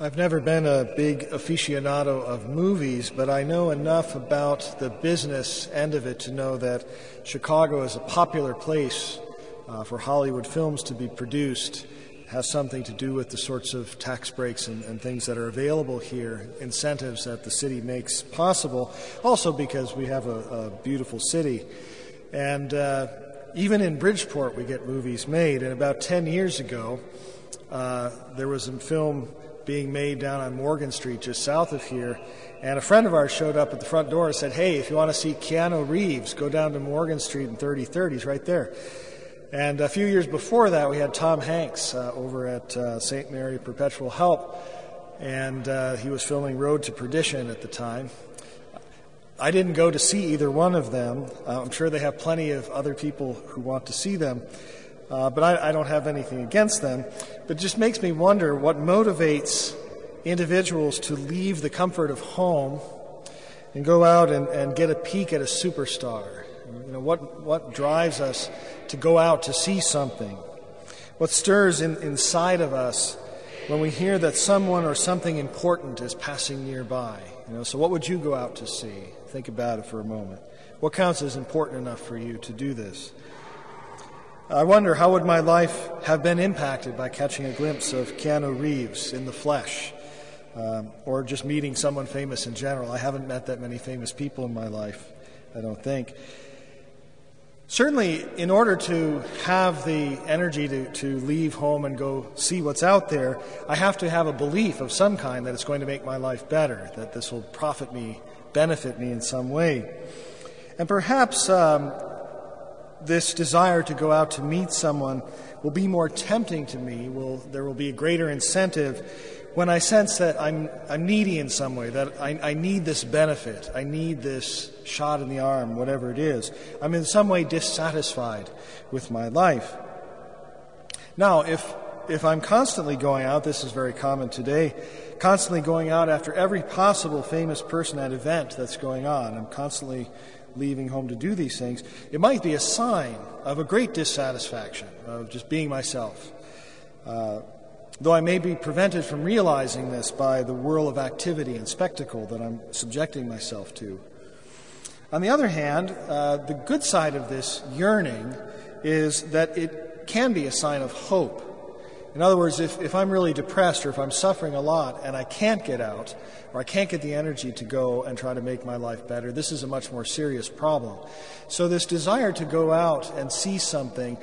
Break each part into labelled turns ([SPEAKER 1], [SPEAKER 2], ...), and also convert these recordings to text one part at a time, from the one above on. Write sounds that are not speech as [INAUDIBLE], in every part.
[SPEAKER 1] I've never been a big aficionado of movies, but I know enough about the business end of it to know that Chicago is a popular place uh, for Hollywood films to be produced. It has something to do with the sorts of tax breaks and, and things that are available here, incentives that the city makes possible. Also, because we have a, a beautiful city. And uh, even in Bridgeport, we get movies made. And about 10 years ago, uh, there was a film being made down on Morgan Street, just south of here. And a friend of ours showed up at the front door and said, Hey, if you want to see Keanu Reeves, go down to Morgan Street in 3030. He's right there. And a few years before that, we had Tom Hanks uh, over at uh, St. Mary Perpetual Help, and uh, he was filming Road to Perdition at the time. I didn't go to see either one of them. Uh, I'm sure they have plenty of other people who want to see them. Uh, but I, I, don't have anything against them. But it just makes me wonder what motivates individuals to leave the comfort of home and go out and, and get a peek at a superstar. You know, what, what drives us to go out to see something? What stirs in, inside of us when we hear that someone or something important is passing nearby? You know, so what would you go out to see? Think about it for a moment. What counts as important enough for you to do this? I wonder how would my life have been impacted by catching a glimpse of Keanu Reeves in the flesh, um, or just meeting someone famous in general. I haven't met that many famous people in my life, I don't think. Certainly, in order to have the energy to, to leave home and go see what's out there, I have to have a belief of some kind that it's going to make my life better, that this will profit me, benefit me in some way. And perhaps um, this desire to go out to meet someone will be more tempting to me. Will there will be a greater incentive when I sense that I'm I'm needy in some way, that I, I need this benefit, I need this shot in the arm, whatever it is. I'm in some way dissatisfied with my life. Now, if if I'm constantly going out, this is very common today, constantly going out after every possible famous person at event that's going on. I'm constantly leaving home to do these things, it might be a sign of a great dissatisfaction, of just being myself. Uh, though I may be prevented from realizing this by the whirl of activity and spectacle that I'm subjecting myself to. On the other hand, uh, the good side of this yearning is that it can be a sign of hope in other words, if, if I'm really depressed or if I'm suffering a lot and I can't get out or I can't get the energy to go and try to make my life better, this is a much more serious problem. So, this desire to go out and see something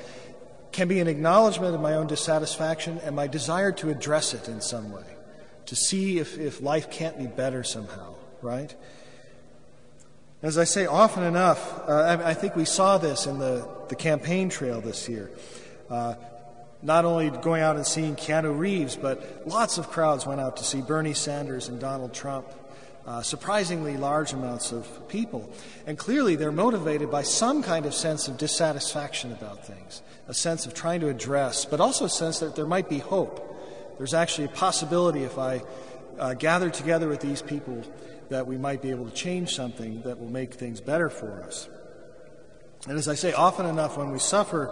[SPEAKER 1] can be an acknowledgement of my own dissatisfaction and my desire to address it in some way, to see if, if life can't be better somehow, right? As I say often enough, uh, I, I, think we saw this in the, the campaign trail this year. Uh, not only going out and seeing Keanu Reeves, but lots of crowds went out to see Bernie Sanders and Donald Trump. Uh, surprisingly large amounts of people. And clearly they're motivated by some kind of sense of dissatisfaction about things, a sense of trying to address, but also a sense that there might be hope. There's actually a possibility if I uh, gather together with these people that we might be able to change something that will make things better for us. And as I say, often enough when we suffer,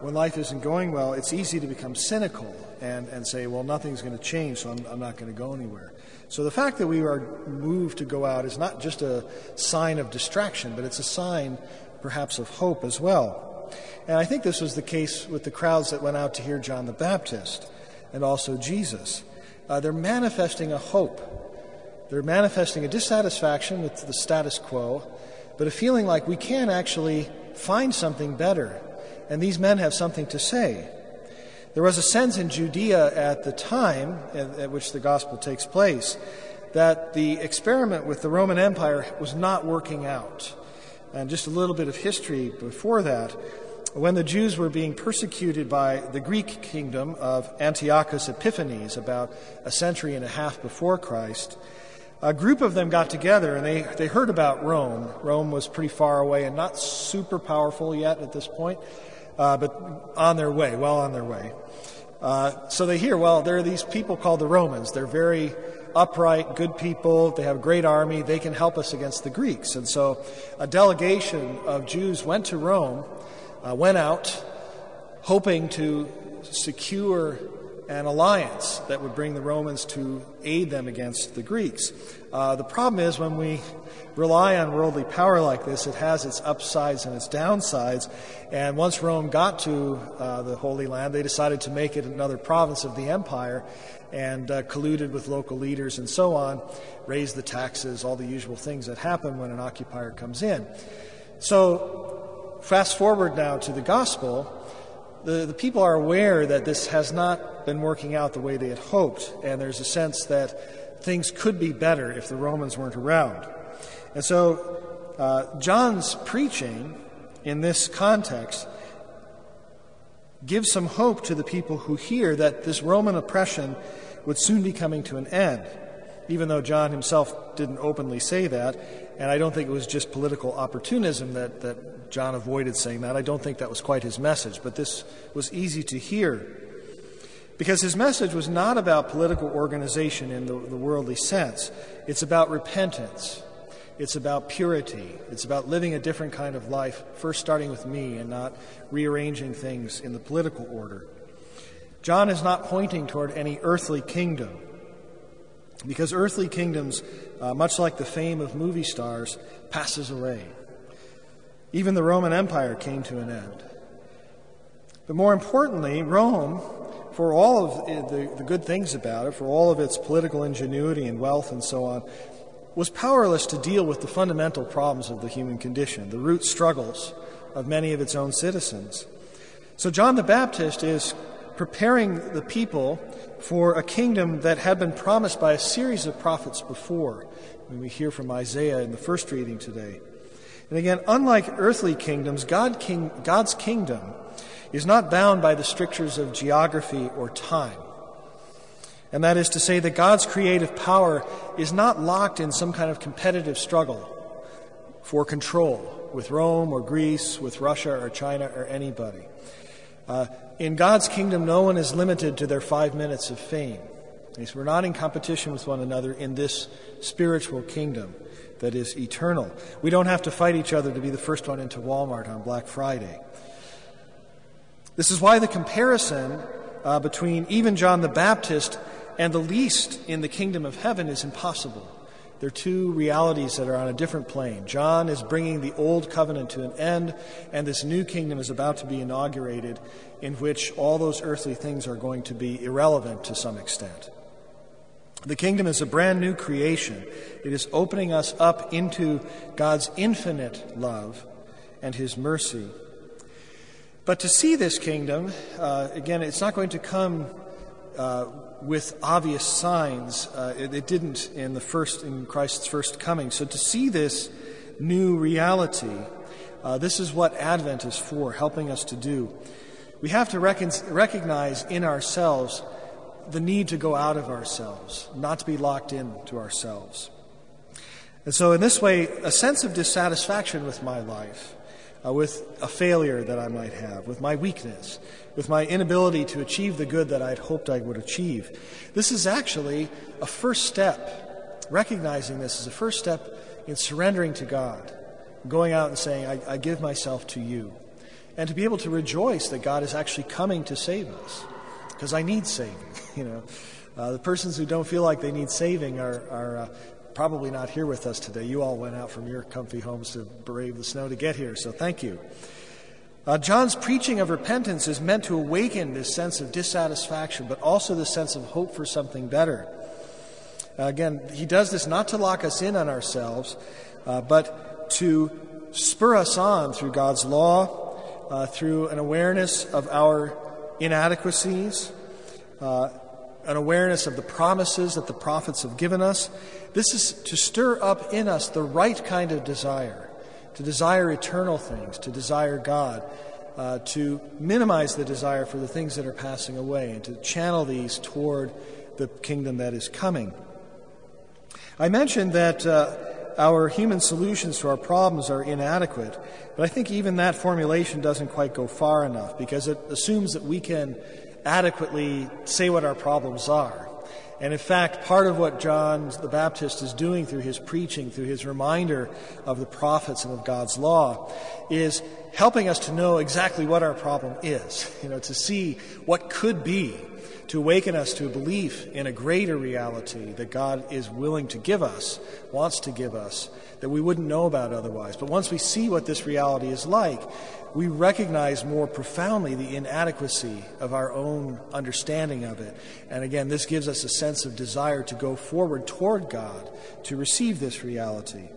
[SPEAKER 1] when life isn't going well, it's easy to become cynical and, and say, well, nothing's going to change, so I'm, I'm not going to go anywhere. So the fact that we are moved to go out is not just a sign of distraction, but it's a sign perhaps of hope as well. And I think this was the case with the crowds that went out to hear John the Baptist and also Jesus. Uh, they're manifesting a hope. They're manifesting a dissatisfaction with the status quo, but a feeling like we can actually find something better and these men have something to say. There was a sense in Judea at the time at, which the gospel takes place that the experiment with the Roman Empire was not working out. And just a little bit of history before that. When the Jews were being persecuted by the Greek kingdom of Antiochus Epiphanes about a century and a half before Christ, a group of them got together and they, they heard about Rome. Rome was pretty far away and not super powerful yet at this point uh, but on their way, well on their way. Uh, so they hear, well, there are these people called the Romans. They're very upright, good people. They have a great army. They can help us against the Greeks. And so a delegation of Jews went to Rome, uh, went out, hoping to secure an alliance that would bring the Romans to aid them against the Greeks. Uh, the problem is when we rely on worldly power like this, it has its upsides and its downsides. And once Rome got to uh, the Holy Land, they decided to make it another province of the empire and uh, colluded with local leaders and so on, raised the taxes, all the usual things that happen when an occupier comes in. So, fast forward now to the gospel the, the people are aware that this has not been working out the way they had hoped, and there's a sense that things could be better if the Romans weren't around. And so uh, John's preaching in this context gives some hope to the people who hear that this Roman oppression would soon be coming to an end, even though John himself didn't openly say that. And I don't think it was just political opportunism that, that John avoided saying that. I don't think that was quite his message, but this was easy to hear. Because his message was not about political organization in the, the worldly sense, it's about repentance. It's about purity. It's about living a different kind of life, first starting with me and not rearranging things in the political order. John is not pointing toward any earthly kingdom, because earthly kingdoms, uh, much like the fame of movie stars, passes away. Even the Roman Empire came to an end. But more importantly, Rome, for all of the, the, good things about it, for all of its political ingenuity and wealth and so on, was powerless to deal with the fundamental problems of the human condition, the root struggles of many of its own citizens. So John the Baptist is preparing the people for a kingdom that had been promised by a series of prophets before. When we hear from Isaiah in the first reading today. And again, unlike earthly kingdoms, God king, God's kingdom is not bound by the strictures of geography or time. And that is to say that God's creative power is not locked in some kind of competitive struggle for control with Rome or Greece, with Russia or China or anybody. Uh, in God's kingdom, no one is limited to their five minutes of fame. We're not in competition with one another in this spiritual kingdom that is eternal. We don't have to fight each other to be the first one into Walmart on Black Friday. This is why the comparison uh, between even John the Baptist and the least in the kingdom of heaven is impossible. They're two realities that are on a different plane. John is bringing the old covenant to an end, and this new kingdom is about to be inaugurated, in which all those earthly things are going to be irrelevant to some extent. The kingdom is a brand new creation. It is opening us up into God's infinite love and His mercy. But to see this kingdom, uh, again, it's not going to come uh, with obvious signs. Uh, it, it, didn't in the first in Christ's first coming. So to see this new reality, uh, this is what Advent is for, helping us to do. We have to recon- recognize in ourselves the need to go out of ourselves, not to be locked in to ourselves. And so, in this way, a sense of dissatisfaction with my life, uh, with a failure that I might have, with my weakness, with my inability to achieve the good that I'd hoped I would achieve. This is actually a first step. Recognizing this is a first step in surrendering to God, going out and saying, I, I give myself to you. And to be able to rejoice that God is actually coming to save us because I need saving. [LAUGHS] You know, uh, the persons who don't feel like they need saving are, are uh, probably not here with us today. You all went out from your comfy homes to brave the snow to get here, so thank you. Uh, John's preaching of repentance is meant to awaken this sense of dissatisfaction, but also the sense of hope for something better. Uh, again, he does this not to lock us in on ourselves, uh, but to spur us on through God's law, uh, through an awareness of our inadequacies, uh, an awareness of the promises that the prophets have given us. This is to stir up in us the right kind of desire, to desire eternal things, to desire God, uh, to minimize the desire for the things that are passing away, and to channel these toward the kingdom that is coming. I mentioned that uh, our human solutions to our problems are inadequate, but I think even that formulation doesn't quite go far enough because it assumes that we can adequately say what our problems are. And in fact, part of what John the Baptist is doing through his preaching, through his reminder of the prophets and of God's law, is helping us to know exactly what our problem is, you know, to see what could be, to awaken us to a belief in a greater reality that God is willing to give us, wants to give us, that we wouldn't know about otherwise. But once we see what this reality is like, we recognize more profoundly the inadequacy of our own understanding of it. And again, this gives us a sense of desire to go forward toward God, to receive this reality.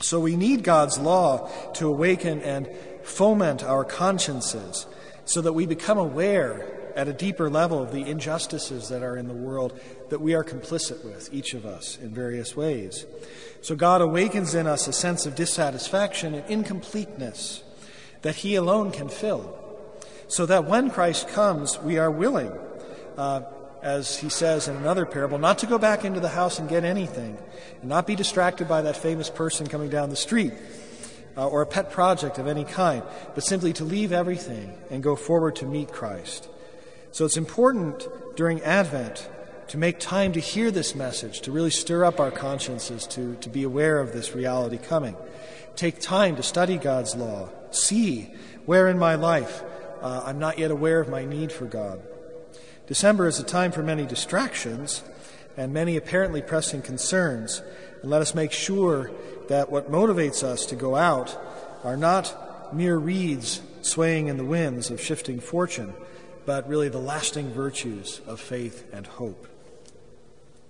[SPEAKER 1] So we need God's law to awaken and foment our consciences so that we become aware at a deeper level the injustices that are in the world that we are complicit with, each of us, in various ways. So God awakens in us a sense of dissatisfaction and incompleteness that He alone can fill, so that when Christ comes, we are willing, uh, as He says in another parable, not to go back into the house and get anything, and not be distracted by that famous person coming down the street uh, or a pet project of any kind, but simply to leave everything and go forward to meet Christ. So it's important during Advent to make time to hear this message, to really stir up our consciences, to, to be aware of this reality coming. Take time to study God's law. See where in my life uh, I'm not yet aware of my need for God. December is a time for many distractions and many apparently pressing concerns. And let us make sure that what motivates us to go out are not mere reeds swaying in the winds of shifting fortune, but really the lasting virtues of faith and hope.